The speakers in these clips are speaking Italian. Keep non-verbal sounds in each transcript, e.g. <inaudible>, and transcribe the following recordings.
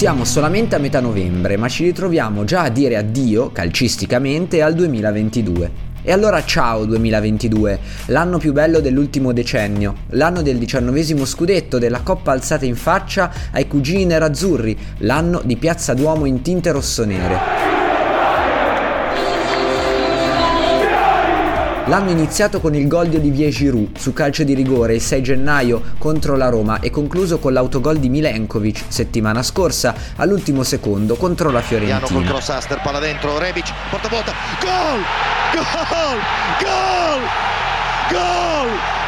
Siamo solamente a metà novembre, ma ci ritroviamo già a dire addio, calcisticamente, al 2022. E allora ciao 2022, l'anno più bello dell'ultimo decennio, l'anno del diciannovesimo scudetto, della coppa alzata in faccia ai cugini nerazzurri, l'anno di Piazza Duomo in tinte rossonere. L'anno iniziato con il gol di Olivier Giroud su calcio di rigore il 6 gennaio contro la Roma e concluso con l'autogol di Milenkovic settimana scorsa all'ultimo secondo contro la Fiorentina. Piano col cross Aster, palla dentro, Rebic, porta vuota, gol! Gol! Gol! Gol!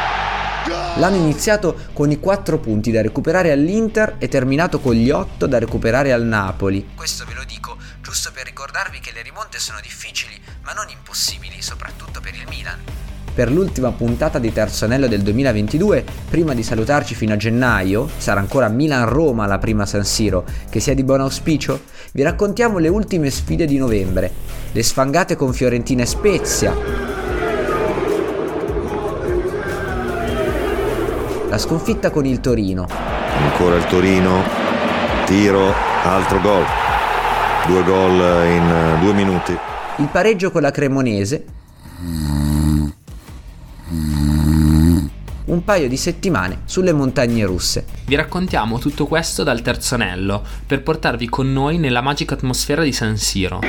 L'anno iniziato con i 4 punti da recuperare all'Inter e terminato con gli 8 da recuperare al Napoli. Questo ve lo dico giusto per ricordarvi che le rimonte sono difficili, ma non impossibili, soprattutto per il Milan. Per l'ultima puntata di Terzo Anello del 2022, prima di salutarci fino a gennaio, sarà ancora Milan-Roma la prima San Siro, che sia di buon auspicio, vi raccontiamo le ultime sfide di novembre, le sfangate con Fiorentina e Spezia, la sconfitta con il Torino, Ancora il Torino, tiro, altro gol. Due gol in eh, due minuti. il pareggio con la Cremonese, un paio di settimane sulle montagne russe. Vi raccontiamo tutto questo dal terzo anello per portarvi con noi nella magica atmosfera di San Siro.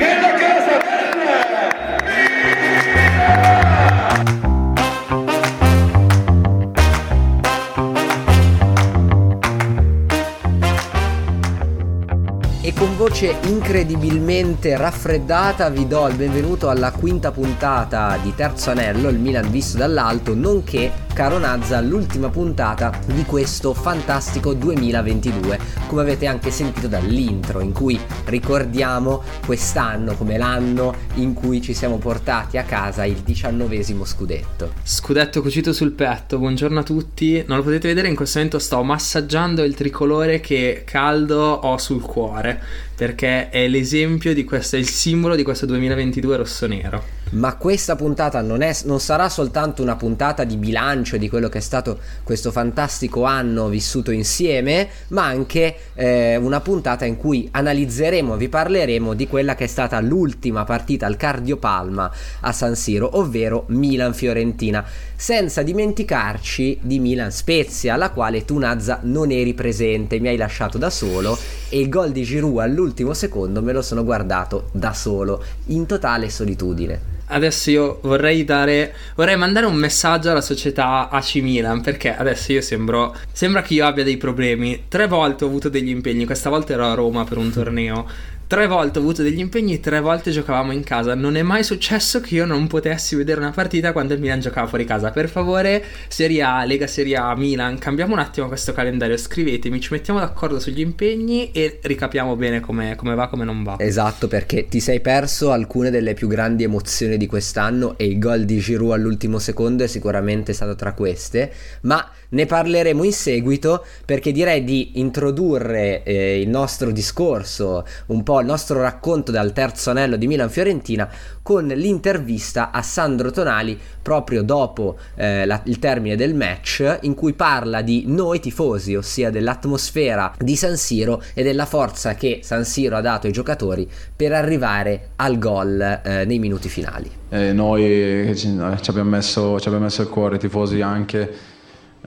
Voce incredibilmente raffreddata vi do il benvenuto alla quinta puntata di Terzo Anello, il Milan visto dall'alto, nonché, caro Nazza, l'ultima puntata di questo fantastico 2022, come avete anche sentito dall'intro, in cui ricordiamo quest'anno come l'anno in cui ci siamo portati a casa il diciannovesimo scudetto. Scudetto cucito sul petto, buongiorno a tutti. Non lo potete vedere, in questo momento sto massaggiando il tricolore che caldo ho sul cuore, perché è l'esempio di questo, è il simbolo di questo 2022 rosso-nero. Ma questa puntata non, è, non sarà soltanto una puntata di bilancio di quello che è stato questo fantastico anno vissuto insieme, ma anche eh, una puntata in cui analizzeremo, vi parleremo di quella che è stata l'ultima partita al Cardiopalma a San Siro, ovvero Milan-Fiorentina, senza dimenticarci di Milan-Spezia, alla quale tu Nazza non eri presente, mi hai lasciato da solo e il gol di Giroud all'ultimo secondo me lo sono guardato da solo, in totale solitudine. Adesso io vorrei dare. Vorrei mandare un messaggio alla società AC Milan. Perché adesso io sembro. Sembra che io abbia dei problemi. Tre volte ho avuto degli impegni. Questa volta ero a Roma per un torneo. Tre volte ho avuto degli impegni, tre volte giocavamo in casa. Non è mai successo che io non potessi vedere una partita quando il Milan giocava fuori casa. Per favore, Serie A, Lega Serie A, Milan, cambiamo un attimo questo calendario. Scrivetemi, ci mettiamo d'accordo sugli impegni e ricapiamo bene come, come va, come non va. Esatto, perché ti sei perso alcune delle più grandi emozioni di quest'anno e il gol di Giroud all'ultimo secondo è sicuramente stato tra queste, ma ne parleremo in seguito perché direi di introdurre eh, il nostro discorso, un po' il nostro racconto dal terzo anello di Milan-Fiorentina con l'intervista a Sandro Tonali proprio dopo eh, la- il termine del match in cui parla di noi tifosi, ossia dell'atmosfera di San Siro e della forza che San Siro ha dato ai giocatori per arrivare al gol eh, nei minuti finali. E noi ci, eh, ci abbiamo messo, ci abbiamo messo il cuore, i tifosi anche,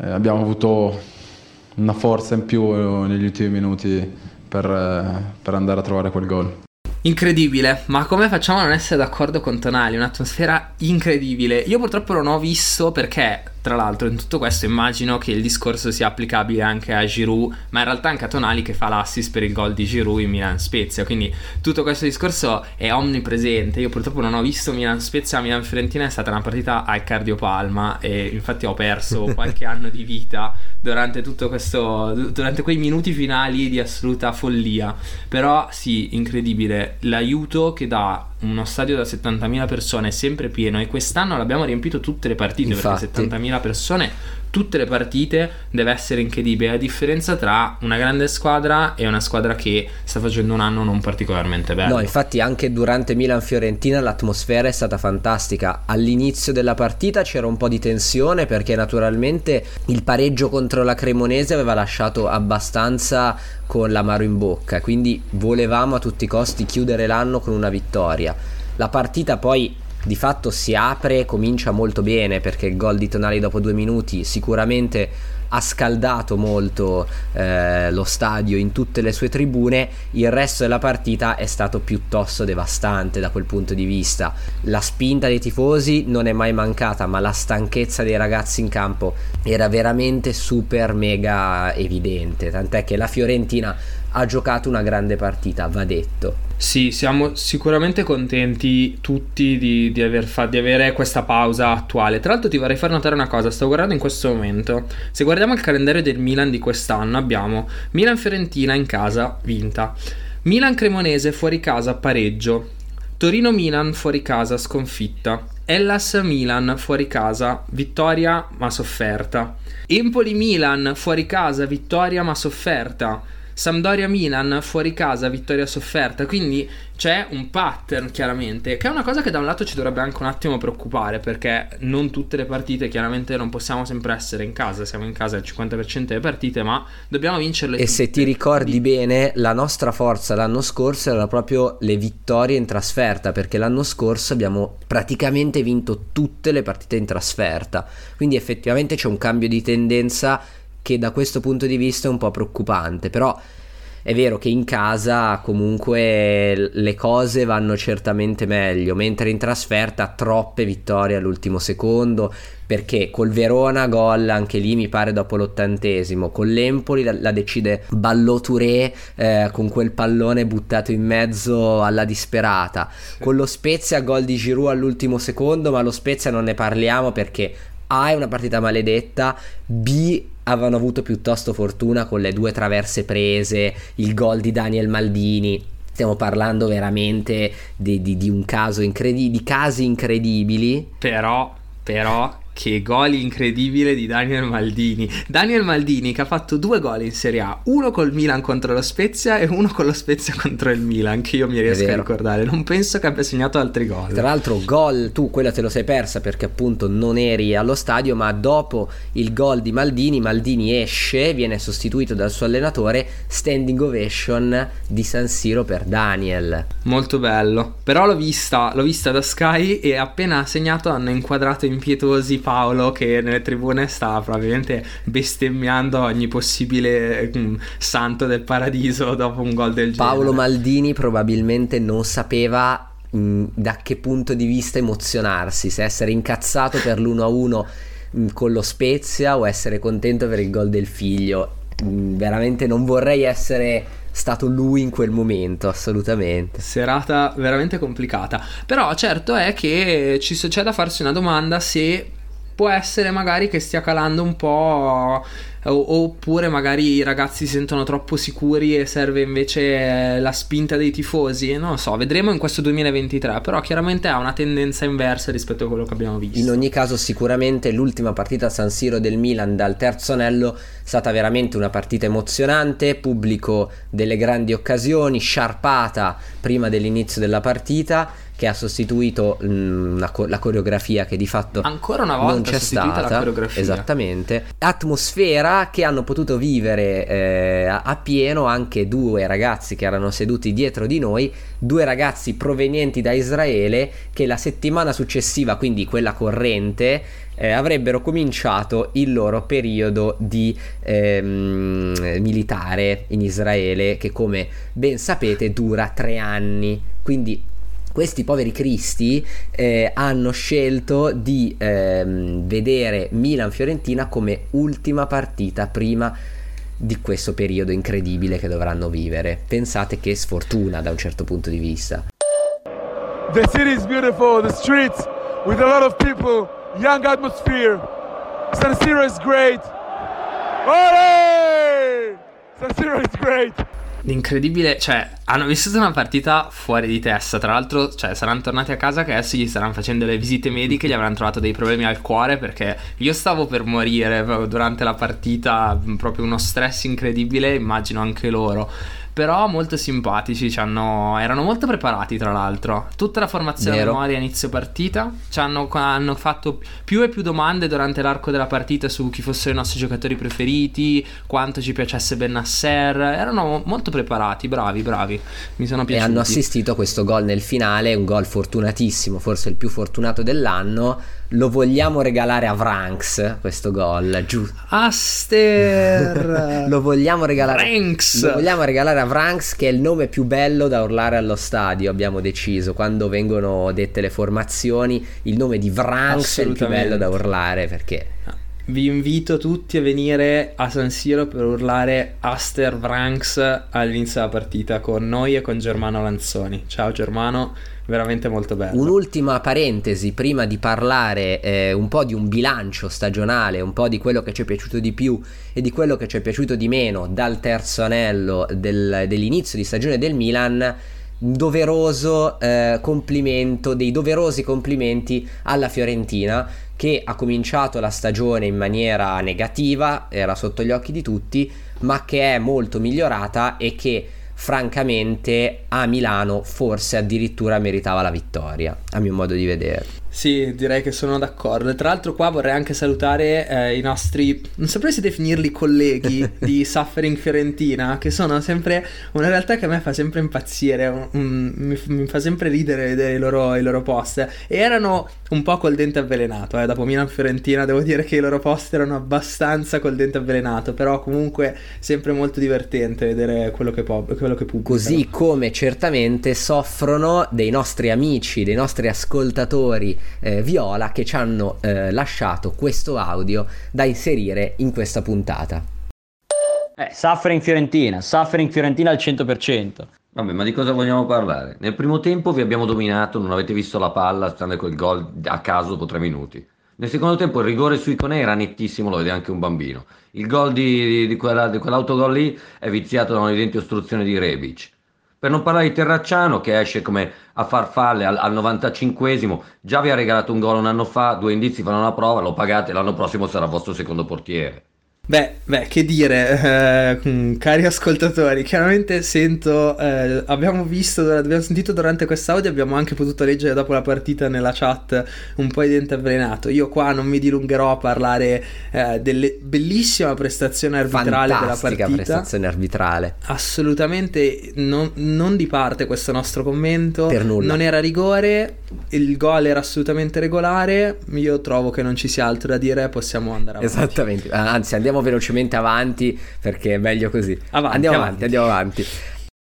eh, abbiamo avuto una forza in più eh, negli ultimi minuti per, eh, per andare a trovare quel gol. Incredibile, ma come facciamo a non essere d'accordo con Tonali? Un'atmosfera incredibile. Io purtroppo non ho visto perché, tra l'altro, in tutto questo immagino che il discorso sia applicabile anche a Giroud, ma in realtà anche a Tonali che fa l'assist per il gol di Giroud in Milan Spezia. Quindi tutto questo discorso è omnipresente. Io purtroppo non ho visto Milan Spezia, Milan Fiorentina è stata una partita al cardiopalma e infatti ho perso <laughs> qualche anno di vita durante tutto questo durante quei minuti finali di assoluta follia. Però sì, incredibile l'aiuto che dà uno stadio da 70.000 persone sempre pieno e quest'anno l'abbiamo riempito tutte le partite Infatti. perché 70.000 persone tutte le partite deve essere incredibile. La differenza tra una grande squadra e una squadra che sta facendo un anno non particolarmente bello. No, infatti anche durante Milan-Fiorentina l'atmosfera è stata fantastica. All'inizio della partita c'era un po' di tensione perché naturalmente il pareggio contro la Cremonese aveva lasciato abbastanza con l'amaro in bocca, quindi volevamo a tutti i costi chiudere l'anno con una vittoria. La partita poi di fatto si apre, comincia molto bene perché il gol di Tonali dopo due minuti sicuramente ha scaldato molto eh, lo stadio in tutte le sue tribune, il resto della partita è stato piuttosto devastante da quel punto di vista. La spinta dei tifosi non è mai mancata, ma la stanchezza dei ragazzi in campo era veramente super mega evidente, tant'è che la Fiorentina ha giocato una grande partita, va detto. Sì, siamo sicuramente contenti tutti di, di, aver fa- di, avere questa pausa attuale. Tra l'altro ti vorrei far notare una cosa, sto guardando in questo momento. Se guardiamo il calendario del Milan di quest'anno abbiamo Milan-Fiorentina in casa, vinta. Milan-Cremonese fuori casa, pareggio. Torino-Milan fuori casa, sconfitta. Hellas-Milan fuori casa, vittoria ma sofferta. Empoli-Milan fuori casa, vittoria ma sofferta. Sampdoria Milan fuori casa, vittoria sofferta. Quindi c'è un pattern chiaramente, che è una cosa che da un lato ci dovrebbe anche un attimo preoccupare, perché non tutte le partite, chiaramente non possiamo sempre essere in casa, siamo in casa il 50% delle partite, ma dobbiamo vincerle. E tutte. se ti ricordi bene, la nostra forza l'anno scorso erano proprio le vittorie in trasferta, perché l'anno scorso abbiamo praticamente vinto tutte le partite in trasferta. Quindi effettivamente c'è un cambio di tendenza che da questo punto di vista è un po' preoccupante, però è vero che in casa comunque le cose vanno certamente meglio, mentre in trasferta troppe vittorie all'ultimo secondo, perché col Verona gol anche lì mi pare dopo l'ottantesimo, con l'Empoli la, la decide Ballò Touré eh, con quel pallone buttato in mezzo alla disperata, con lo Spezia gol di Giroud all'ultimo secondo, ma lo Spezia non ne parliamo perché A è una partita maledetta, B avevano avuto piuttosto fortuna con le due traverse prese, il gol di Daniel Maldini. Stiamo parlando veramente di, di, di un caso incredibile, di casi incredibili. Però, però, che gol incredibile di Daniel Maldini. Daniel Maldini che ha fatto due gol in Serie A, uno col Milan contro lo Spezia e uno con lo Spezia contro il Milan, che io mi riesco a ricordare. Non penso che abbia segnato altri gol. Tra l'altro, gol, tu quella te lo sei persa perché appunto non eri allo stadio, ma dopo il gol di Maldini, Maldini esce, viene sostituito dal suo allenatore, standing ovation di San Siro per Daniel. Molto bello. Però l'ho vista, l'ho vista da Sky e appena segnato hanno inquadrato impietosi Paolo che nelle tribune sta probabilmente bestemmiando ogni possibile um, santo del paradiso dopo un gol del genere. Paolo Maldini probabilmente non sapeva mh, mm, da che punto di vista emozionarsi, se essere incazzato per l'1-1 mh, mm, con lo Spezia o essere contento per il gol del figlio. Mh, mm, veramente non vorrei essere stato lui in quel momento, assolutamente. Serata veramente complicata. Però certo è che ci, c'è da farsi una domanda se può essere magari che stia calando un po' oppure magari i ragazzi si sentono troppo sicuri e serve invece la spinta dei tifosi. Non lo so vedremo in questo 2023 però chiaramente ha una tendenza inversa rispetto a quello che abbiamo visto. In ogni caso sicuramente l'ultima partita a San Siro del Milan dal terzo anello è stata veramente una partita emozionante pubblico delle grandi occasioni sciarpata prima dell'inizio della partita che ha sostituito mh, mm, la, la, coreografia che di fatto ancora una volta non c'è stata. esattamente. Atmosfera che hanno potuto vivere eh, a, pieno anche due ragazzi che erano seduti dietro di noi due ragazzi provenienti da Israele che la settimana successiva quindi quella corrente eh, avrebbero cominciato il loro periodo di ehm, militare in Israele che come ben sapete dura tre anni. Quindi questi poveri cristi eh, hanno scelto di ehm, vedere Milan-Fiorentina come ultima partita prima di questo periodo incredibile che dovranno vivere. Pensate che sfortuna da un certo punto di vista. The city is beautiful, the streets with a lot of people, young atmosphere. San Siro is great. Olé! San Siro is great. Incredibile, cioè hanno vissuto una partita fuori di testa. Tra l'altro, cioè, saranno tornati a casa che adesso gli staranno facendo le visite mediche, gli avranno trovato dei problemi al cuore perché io stavo per morire durante la partita, proprio uno stress incredibile, immagino anche loro però molto simpatici, erano molto preparati tra l'altro. Tutta la formazione Vero. a memoria inizio partita, hanno, hanno fatto più e più domande durante l'arco della partita su chi fossero i nostri giocatori preferiti, quanto ci piacesse Bennasser, erano molto preparati, bravi, bravi, mi sono E piaciuti. hanno assistito a questo gol nel finale, un gol fortunatissimo, forse il più fortunato dell'anno. Lo vogliamo regalare a Vranks, questo gol, giù. Aster! <laughs> lo vogliamo regalare Vranks! Lo vogliamo regalare a Vranks che è il nome più bello da urlare allo stadio, abbiamo deciso. Quando vengono dette le formazioni, il nome di Vranks è il più bello da urlare perché Vi invito tutti a venire a San Siro per urlare Aster Vranks all'inizio della partita con noi e con Germano Lanzoni. Ciao Germano, veramente molto bello. Un'ultima parentesi prima di parlare eh, un po' di un bilancio stagionale, un po' di quello che ci è piaciuto di più e di quello che ci è piaciuto di meno dal terzo anello del- dell'inizio di stagione del Milan. Doveroso eh, complimento, dei doverosi complimenti alla Fiorentina che ha cominciato la stagione in maniera negativa, era sotto gli occhi di tutti, ma che è molto migliorata e che francamente a Milano forse addirittura meritava la vittoria, a mio modo di vedere. Sì, direi che sono d'accordo. Tra l'altro qua vorrei anche salutare eh, i nostri, non saprei se definirli colleghi <laughs> di Suffering Fiorentina, che sono sempre una realtà che a me fa sempre impazzire, un- un- mi, mi fa sempre ridere vedere i loro, i loro post. E erano un po' col dente avvelenato, eh. dopo Milan Fiorentina devo dire che i loro post erano abbastanza col dente avvelenato, però comunque sempre molto divertente vedere quello che, po- quello che pubblicano. Così come certamente soffrono dei nostri amici, dei nostri ascoltatori eh, viola che ci hanno eh, lasciato questo audio da inserire in questa puntata. Eh, Suffering Fiorentina, Suffering Fiorentina al 100%. Vabbè, ma di cosa vogliamo parlare? Nel primo tempo vi abbiamo dominato, non avete visto la palla, stando quel gol a caso dopo tre minuti. Nel secondo tempo il rigore su Iconè era nettissimo, lo vede anche un bambino. Il gol di, di, di quella- di quell'autogol lì è viziato da un'evidente ostruzione di Rebic. Per non parlare di Terracciano che esce come a farfalle al, al 95esimo, già vi ha regalato un gol un anno fa, due indizi fanno una prova, lo pagate, l'anno prossimo sarà vostro secondo portiere. Beh, beh, che dire, eh, mm, cari ascoltatori, chiaramente sento, eh, abbiamo visto, abbiamo sentito durante quest'audio, abbiamo anche potuto leggere dopo la partita nella chat un po' di dente avvelenato. Io qua non mi dilungherò a parlare eh, delle bellissima prestazione arbitrale della Fantastica partita. prestazione arbitrale. Assolutamente non, non di parte questo nostro commento. Per nulla. Non era rigore, il gol era assolutamente regolare. Io trovo che non ci sia altro da dire, possiamo andare avanti. Esattamente, anzi andiamo velocemente avanti perché è meglio così. Avanti, andiamo avanti. avanti, andiamo avanti.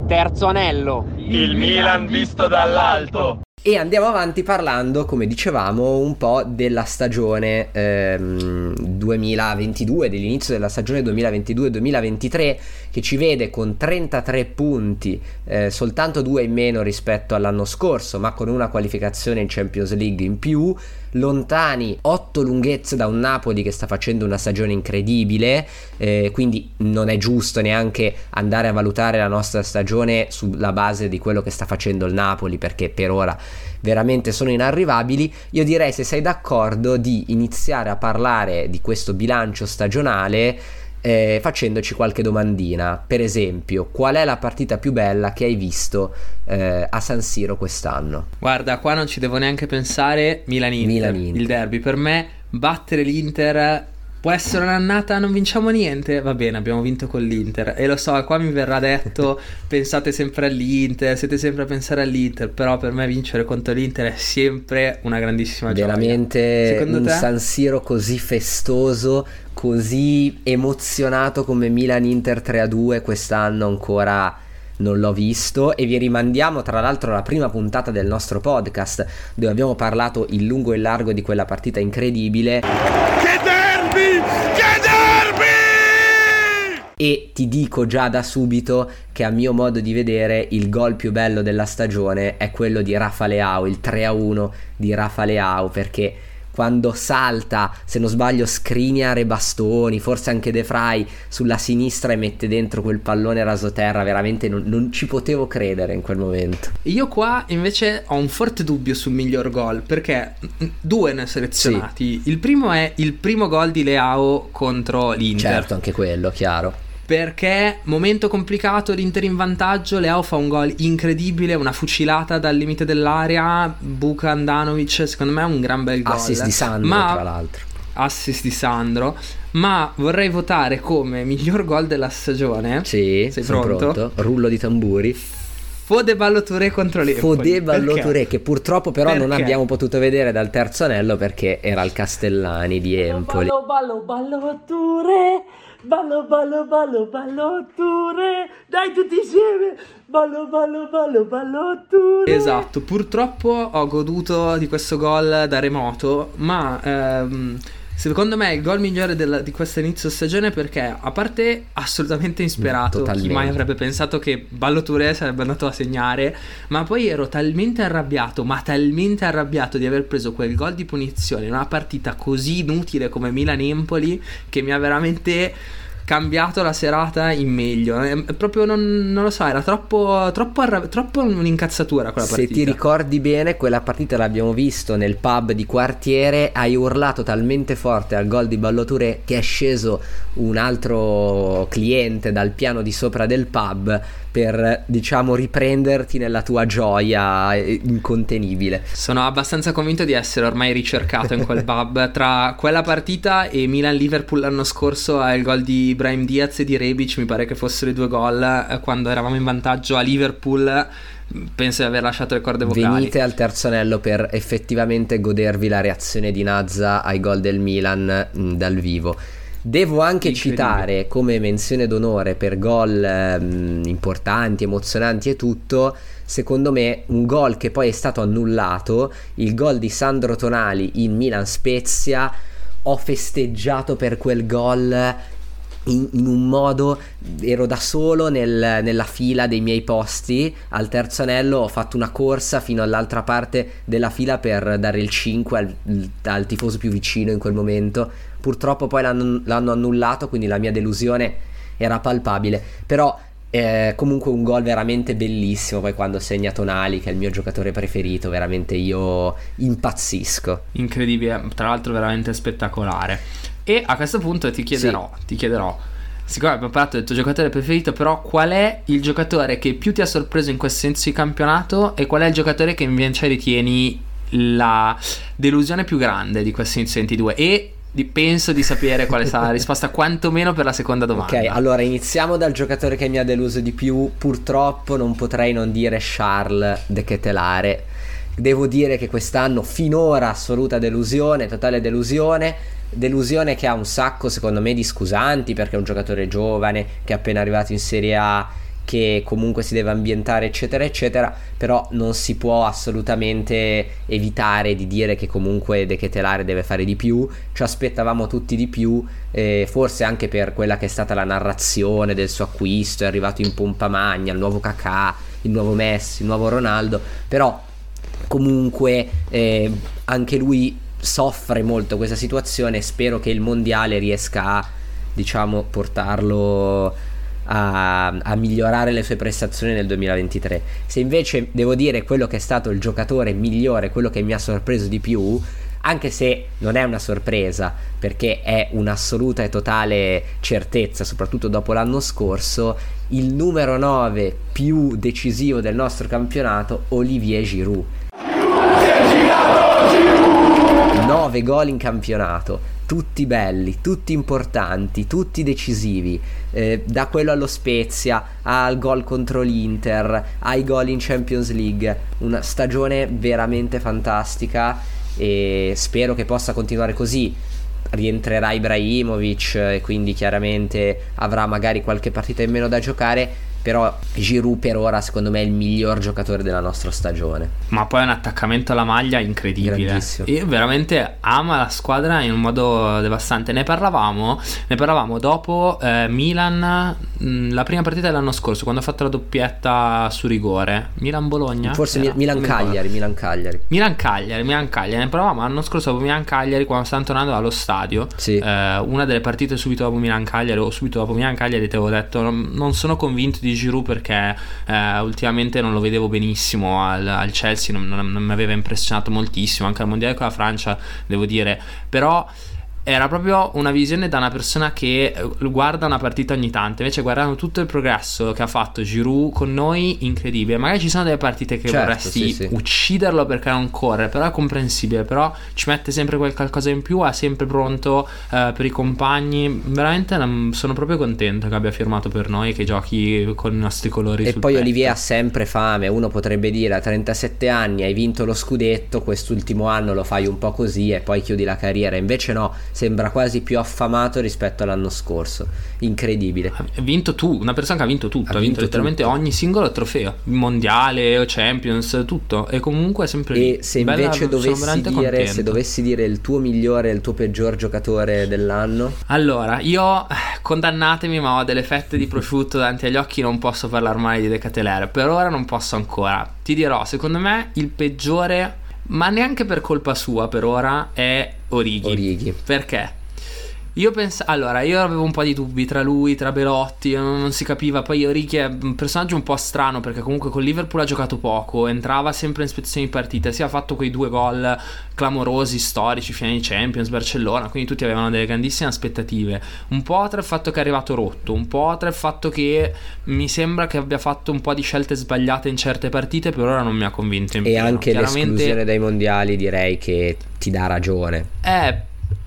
Terzo anello. Il Milan visto dall'alto. E andiamo avanti parlando, come dicevamo, un po' della stagione ehm, 2022, dell'inizio della stagione 2022-2023, che ci vede con 33 punti, eh, soltanto due in meno rispetto all'anno scorso, ma con una qualificazione in Champions League in più, lontani 8 lunghezze da un Napoli che sta facendo una stagione incredibile, eh, quindi non è giusto neanche andare a valutare la nostra stagione sulla base di quello che sta facendo il Napoli, perché per ora veramente sono inarrivabili. Io direi, se sei d'accordo, di iniziare a parlare di questo bilancio stagionale. Eh, facendoci qualche domandina, per esempio, qual è la partita più bella che hai visto eh, a San Siro quest'anno? Guarda, qua non ci devo neanche pensare. Milan-Inter, Milan-Inter. il derby. Per me, battere l'Inter può essere un'annata, non vinciamo niente. Va bene, abbiamo vinto con l'Inter. E lo so, qua mi verrà detto: <laughs> pensate sempre all'Inter, siete sempre a pensare all'Inter. Però per me, vincere contro l'Inter è sempre una grandissima gioia. Veramente un te? San Siro così festoso, così emozionato come Milan Inter 3-2 quest'anno ancora non l'ho visto e vi rimandiamo tra l'altro alla prima puntata del nostro podcast dove abbiamo parlato in lungo e in largo di quella partita incredibile Che derby! Che derby! e ti dico già da subito che a mio modo di vedere il gol più bello della stagione è quello di Rafa Leao, il 3-1 di Rafa Leao perché quando salta, se non sbaglio, Skriniar e Bastoni, forse anche De Frey sulla sinistra e mette dentro quel pallone rasoterra, veramente non, non ci potevo credere in quel momento. Io qua invece ho un forte dubbio sul miglior gol perché mm, due ne selezionati. Sì. Il primo è il primo gol di Leao contro l'Inter. Certo, anche quello, chiaro perché momento complicato, l'Inter in vantaggio, Leao fa un gol incredibile, una fucilata dal limite dell'area, buca Andanovic, secondo me è un gran bel gol. Assist di Sandro ma... tra l'altro. Assist di Sandro, ma vorrei votare come miglior gol della stagione. Sì, sei pronto? pronto? Rullo di tamburi. Fode Ballo Touré contro l'Empoli. Fode Ballo Touré che purtroppo però perché? non abbiamo potuto vedere dal terzo anello perché era il Castellani di Empoli. Ballo Ballo Ballo Touré ballo, ballo, ballo, ballo, Ture, dai tutti insieme, ballo, ballo, ballo, ballo, Ture. Esatto, purtroppo ho goduto di questo gol da remoto, ma... Ehm, Secondo me è il gol migliore della, di questo inizio stagione perché, a parte assolutamente insperato, Totalmente. chi mai avrebbe pensato che Ballo Touré sarebbe andato a segnare, ma poi ero talmente arrabbiato, ma talmente arrabbiato di aver preso quel gol di punizione in una partita così inutile come Milan-Empoli che mi ha veramente cambiato la serata in meglio. È proprio non, non lo so, era troppo, troppo, arra- troppo un'incazzatura quella partita. Se ti ricordi bene, quella partita l'abbiamo visto nel pub di quartiere. Hai urlato talmente forte al gol di Balloture che è sceso un altro cliente dal piano di sopra del pub per diciamo riprenderti nella tua gioia incontenibile. Sono abbastanza convinto di essere ormai ricercato in quel pub <laughs> tra quella partita e Milan-Liverpool l'anno scorso al gol di Ibrahim Diaz e di Rebic, mi pare che fossero i due gol eh, quando eravamo in vantaggio a Liverpool penso di aver lasciato le corde vocali. Venite al terzo anello per effettivamente godervi la reazione di Nazza ai gol del Milan mh, dal vivo. Devo anche citare come menzione d'onore per gol ehm, importanti, emozionanti e tutto, secondo me un gol che poi è stato annullato, il gol di Sandro Tonali in Milan Spezia. Ho festeggiato per quel gol in, in, un modo ero da solo nel, nella fila dei miei posti al terzo anello ho fatto una corsa fino all'altra parte della fila per dare il 5 al, al tifoso più vicino in quel momento purtroppo poi l'hanno, l'hanno annullato quindi la mia delusione era palpabile però eh, comunque un gol veramente bellissimo poi quando segna Tonali che è il mio giocatore preferito veramente io impazzisco incredibile tra l'altro veramente spettacolare e a questo punto ti chiederò, sì. ti chiederò, siccome abbiamo parlato del tuo giocatore preferito, però qual è il giocatore che più ti ha sorpreso in questo senso di campionato e qual è il giocatore che invece ritieni la delusione più grande di questo inizio 22? E penso di sapere quale sarà la risposta, <laughs> quantomeno per la seconda domanda. Ok, allora iniziamo dal giocatore che mi ha deluso di più. Purtroppo non potrei non dire Charles De Ketelare. Devo dire che quest'anno finora assoluta delusione, totale delusione delusione che ha un sacco secondo me di scusanti perché è un giocatore giovane che è appena arrivato in Serie A che comunque si deve ambientare eccetera eccetera però non si può assolutamente evitare di dire che comunque De Ketelare deve fare di più ci aspettavamo tutti di più eh, forse anche per quella che è stata la narrazione del suo acquisto è arrivato in pompa magna il nuovo Kakà il nuovo Messi il nuovo Ronaldo però comunque eh, anche lui soffre molto questa situazione. Spero che il mondiale riesca a, diciamo, portarlo a, a, migliorare le sue prestazioni nel 2023. Se invece devo dire quello che è stato il giocatore migliore, quello che mi ha sorpreso di più, anche se non è una sorpresa, perché è un'assoluta e totale certezza, soprattutto dopo l'anno scorso, il numero 9 più decisivo del nostro campionato, Olivier Giroud 9 gol in campionato, tutti belli, tutti importanti, tutti decisivi, eh, da quello allo Spezia al gol contro l'Inter, ai gol in Champions League, una stagione veramente fantastica e spero che possa continuare così. Rientrerà Ibrahimovic e quindi chiaramente avrà magari qualche partita in meno da giocare, però Giroud per ora secondo me è il miglior giocatore della nostra stagione. Ma poi è un attaccamento alla maglia incredibile. Io veramente ama la squadra in un modo devastante. Ne parlavamo, ne parlavamo dopo eh, Milan, mh, la prima partita dell'anno scorso, quando ha fatto la doppietta su rigore. Milan-Bologna? Forse? Mi-. Milan-Cagliari, Milan-Cagliari. Milan-Cagliari, Milan-Cagliari, ne parlavamo l'anno scorso dopo Milan-Cagliari quando stavamo tornando dallo stadio. Sì. Eh, una delle partite subito dopo Milan-Cagliari o subito dopo Milan-Cagliari ti avevo detto non, non sono convinto di Giroud perché eh, ultimamente non lo vedevo benissimo al, al Chelsea, non, non- non mi aveva impressionato moltissimo, anche al Mondiale con la Francia devo dire, però era proprio una visione da una persona che eh, guarda una partita ogni tanto. Invece, guardando tutto il progresso che ha fatto Giroud con noi, incredibile. Magari ci sono delle partite che Certo, vorresti sì, sì. ucciderlo perché non corre, però è comprensibile. Però ci mette sempre qualcosa in più, è sempre pronto eh, per i compagni. Veramente sono proprio contento che abbia firmato per noi, che giochi con i nostri colori. E poi petto. Olivier ha sempre fame, uno potrebbe dire a 37 anni hai vinto lo scudetto, quest'ultimo anno lo fai un po' così e poi chiudi la carriera, invece no, sembra quasi più affamato rispetto all'anno scorso, incredibile. Ha vinto tu, una persona che ha vinto tutto, Ha ha, vinto, vinto letteralmente tutto. ogni singolo trofeo, mondiale, Champions, tutto. E comunque è sempre. E se Bella- invece dovessi dire, se dovessi dire il tuo migliore e il tuo peggior giocatore dell'anno, Allora, io eh, condannatemi, ma ho delle fette di prosciutto <laughs> davanti agli occhi, non posso parlare male di De Catelere. Per ora non posso ancora. Ti dirò, secondo me il peggiore, ma neanche per colpa sua per ora, è Orighi. Orighi. Perché? Io penso, allora, io avevo un po' di dubbi tra lui, tra Belotti, non, non si capiva. Poi Orighi è un personaggio un po' strano perché comunque con Liverpool ha giocato poco, entrava sempre in spezzoni di partita, si è fatto quei due gol clamorosi, storici, finali Champions, Barcellona, quindi tutti avevano delle grandissime aspettative. Un po' tra il fatto che è arrivato rotto, un po' tra il fatto che mi sembra che abbia fatto un po' di scelte sbagliate in certe partite, per ora non mi ha convinto in e pieno. anche l'esclusione dai mondiali direi che ti dà ragione.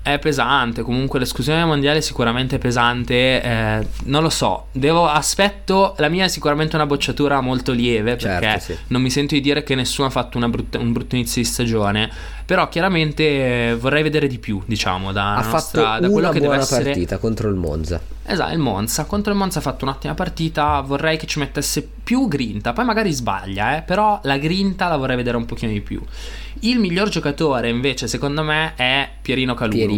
è, è pesante, comunque l'esclusione mondiale sicuramente è pesante, eh, non lo so, devo, aspetto, la mia è sicuramente una bocciatura molto lieve perché Certo, sì. non mi sento di dire che nessuno ha fatto una brutta- un brutto inizio di stagione, però chiaramente vorrei vedere di più, diciamo, da, ha nostra- fatto da quello che deve buona essere... partita contro il Monza. Esatto, il Monza. Contro il Monza ha fatto un'ottima partita. Vorrei che ci mettesse più grinta. Poi magari sbaglia, eh. Però la grinta la vorrei vedere un pochino di più. Il miglior giocatore, invece, secondo me, è Pierino Calulu. Pierino.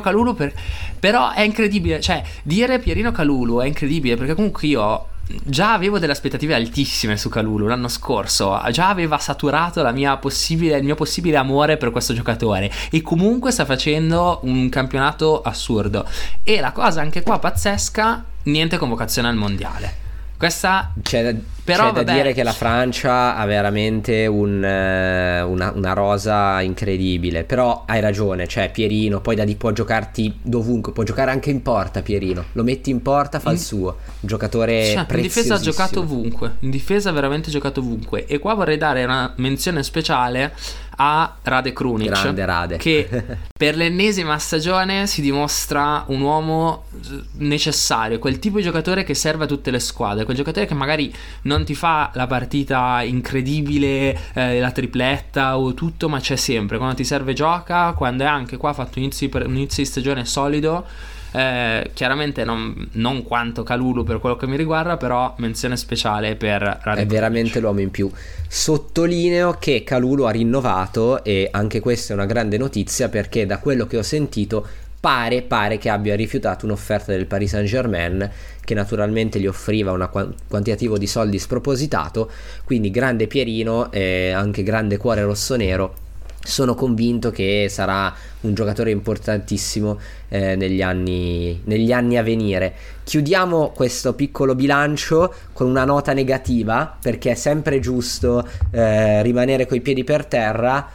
Calulu, per- però è incredibile. Cioè, dire Pierino Calulu è incredibile perché comunque io. Già avevo delle aspettative altissime su Calulu l'anno scorso, già aveva saturato il mio possibile amore per questo giocatore e comunque sta facendo un campionato assurdo. E la cosa anche qua pazzesca, niente convocazione al mondiale. Questa C'è da, Però c'è da vabbè. dire che la Francia ha veramente un, eh, una, una rosa incredibile. Però hai ragione, cioè Pierino, poi da lì può giocarti dovunque, può giocare anche in porta Pierino. Lo metti in porta, fa il suo. Un giocatore Cioè, in difesa ha giocato ovunque. In difesa ha veramente giocato ovunque. E qua vorrei dare una menzione speciale a Rade Krunic. Grande Rade. Che <laughs> per l'ennesima stagione si dimostra un uomo eh, necessario. Quel tipo di giocatore che serve a tutte le squadre. Quel giocatore che magari non ti fa la partita incredibile, eh, la tripletta o tutto, ma c'è sempre. Quando ti serve gioca. Quando è anche qua ha fatto un inizio di- un inizio di stagione solido. Eh, chiaramente non, non quanto Calulu per quello che mi riguarda, però menzione speciale per Rade È veramente l'uomo in più. Sottolineo che Calulu ha rinnovato e anche questa è una grande notizia perché da quello che ho sentito pare, pare che abbia rifiutato un'offerta del Paris Saint Germain che naturalmente gli offriva un quantitativo di soldi spropositato. Quindi grande Pierino e anche grande cuore rossonero. Sono convinto che sarà un giocatore importantissimo eh, negli, anni, negli anni a venire. Chiudiamo questo piccolo bilancio con una nota negativa perché è sempre giusto eh, rimanere coi piedi per terra.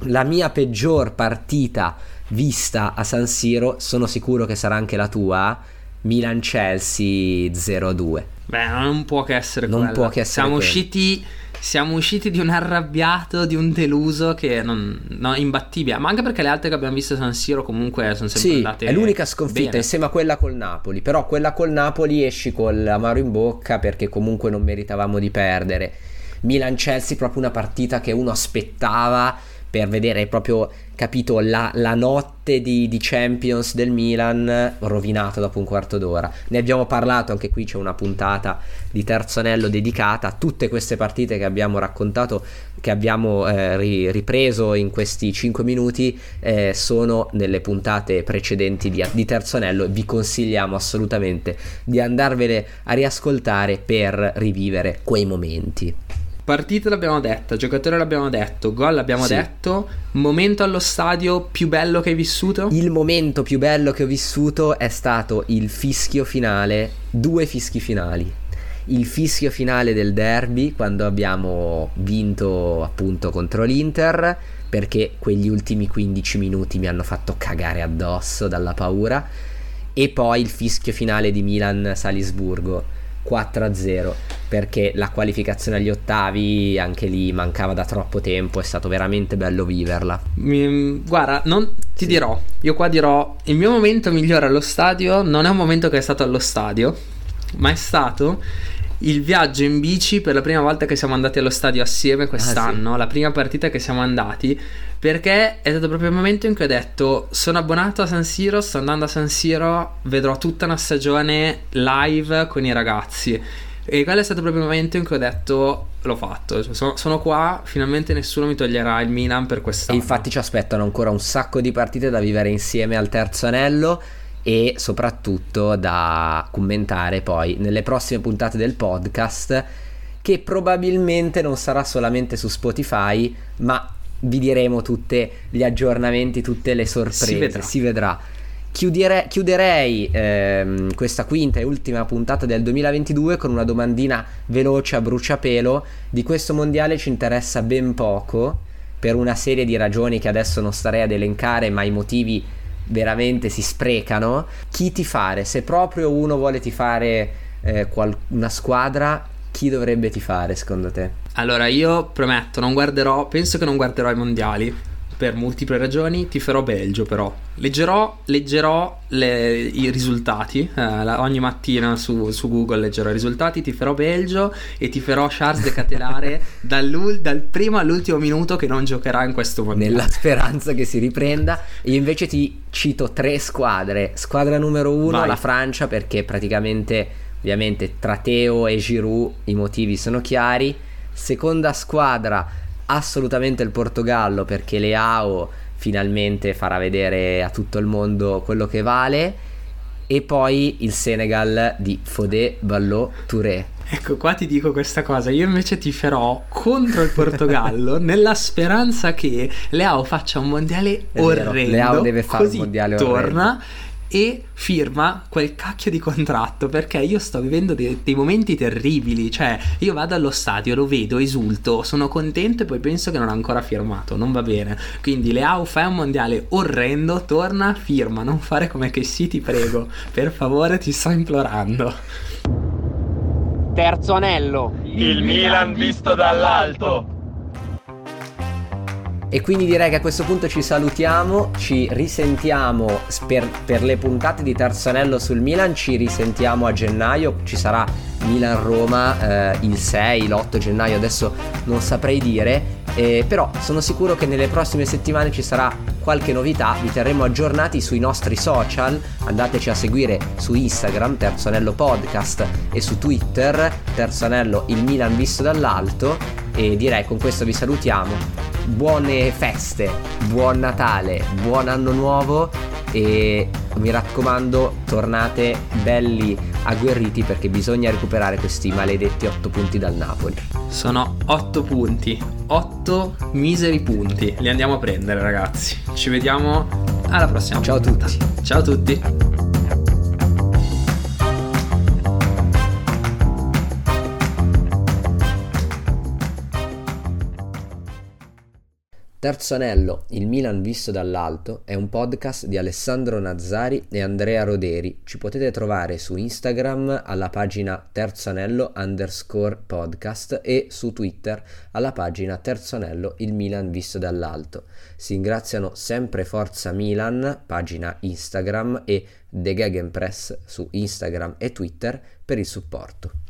La mia peggior partita vista a San Siro, sono sicuro che sarà anche la tua, Milan-Chelsea 0-2. Beh, non può che essere Non quella. può che essere Siamo usciti siamo usciti di un arrabbiato, di un deluso che non no, imbattibile, ma anche perché le altre che abbiamo visto a San Siro comunque sono sempre Sì, andate è l'unica sconfitta bene. insieme a quella col Napoli, però quella col Napoli esci col amaro in bocca perché comunque non meritavamo di perdere. Milan-Chelsea proprio una partita che uno aspettava per vedere proprio, capito, la, la notte di, di, Champions del Milan rovinato dopo un quarto d'ora. Ne abbiamo parlato, anche qui c'è una puntata di terzo anello dedicata a tutte queste partite che abbiamo raccontato, che abbiamo eh, ri, ripreso in questi 5 minuti, eh, sono nelle puntate precedenti di, di terzo anello e vi consigliamo assolutamente di andarvele a riascoltare per rivivere quei momenti. Partita l'abbiamo detta, giocatore l'abbiamo detto, gol l'abbiamo sì. detto, momento allo stadio più bello che hai vissuto? Il momento più bello che ho vissuto è stato il fischio finale, due fischi finali. Il fischio finale del derby quando abbiamo vinto appunto contro l'Inter perché quegli ultimi 15 minuti mi hanno fatto cagare addosso dalla paura e poi il fischio finale di Milan-Salisburgo 4-0 perché la qualificazione agli ottavi anche lì mancava da troppo tempo, è stato veramente bello viverla. Mi, guarda, non, ti sì. dirò, io qua dirò, il mio momento migliore allo stadio non è un momento che è stato allo stadio, ma è stato il viaggio in bici per la prima volta che siamo andati allo stadio assieme quest'anno, ah, sì. la prima partita che siamo andati, perché è stato proprio il momento in cui ho detto sono abbonato a San Siro, sto andando a San Siro, vedrò tutta una stagione live con i ragazzi. E quello è stato proprio il momento in cui ho detto l'ho fatto, cioè, sono, sono, qua, finalmente nessuno mi toglierà il Milan per quest'anno. E infatti ci aspettano ancora un sacco di partite da vivere insieme al terzo anello e soprattutto da commentare poi nelle prossime puntate del podcast che probabilmente non sarà solamente su Spotify ma vi diremo tutti gli aggiornamenti, tutte le sorprese, si vedrà. Si vedrà. Chiudere, chiuderei ehm, questa quinta e ultima puntata del 2022 con una domandina veloce a bruciapelo. Di questo mondiale ci interessa ben poco per una serie di ragioni che adesso non starei ad elencare, ma i motivi veramente si sprecano. Chi ti fare? Se proprio uno vuole ti fare eh, qual- una squadra, chi dovrebbe ti fare secondo te? Allora, io prometto, non guarderò, penso che non guarderò i mondiali per multiple ragioni, ti farò Belgio però. Leggerò, leggerò le, i risultati, eh, ogni mattina su, su, Google leggerò i risultati, ti farò Belgio e ti farò Charles de Catelare <laughs> dal primo all'ultimo minuto che non giocherà in questo mondiale. Nella speranza che si riprenda. Io invece ti cito tre squadre. Squadra numero uno, Vai. la Francia, perché praticamente, ovviamente, tra Teo e Giroud i motivi sono chiari. Seconda squadra assolutamente il Portogallo perché Leao finalmente farà vedere a tutto il mondo quello che vale e poi il Senegal di Fodé Ballot Touré Ecco, qua ti dico questa cosa. Io invece ti farò contro il Portogallo <laughs> nella speranza che Leao faccia un mondiale orrendo. Leao deve fare un mondiale orrendo. Torna e firma quel cacchio di contratto perché io sto vivendo dei, dei, momenti terribili cioè io vado allo stadio lo vedo esulto sono contento e poi penso che non ha ancora firmato non va bene. Quindi Leao fai un mondiale orrendo torna firma non fare come che sì ti prego per favore ti sto implorando. Terzo anello il Milan visto dall'alto e quindi direi che a questo punto ci salutiamo, ci risentiamo per, per le puntate di Terzo Anello sul Milan, ci risentiamo a gennaio, ci sarà Milan-Roma eh, il 6, l'8 gennaio, adesso non saprei dire, eh, però sono sicuro che nelle prossime settimane ci sarà qualche novità, vi terremo aggiornati sui nostri social, andateci a seguire su Instagram, Terzo Anello Podcast e su Twitter, Terzo Anello il Milan visto dall'alto. E direi con questo vi salutiamo. Buone feste, buon Natale, buon anno nuovo. E mi raccomando tornate belli agguerriti perché bisogna recuperare questi maledetti 8 punti dal Napoli. Sono 8 punti, 8 miseri punti, li andiamo a prendere ragazzi. Ci vediamo alla prossima. Ciao puntata. a tutti. Ciao a tutti. Terzo anello, il Milan visto dall'alto, è un podcast di Alessandro Nazzari e Andrea Roderi. Ci potete trovare su Instagram alla pagina Terzo Anello underscore podcast e su Twitter alla pagina Terzo Anello, il Milan visto dall'alto. Si ringraziano sempre Forza Milan, pagina Instagram e The Gegenpress su Instagram e Twitter per il supporto.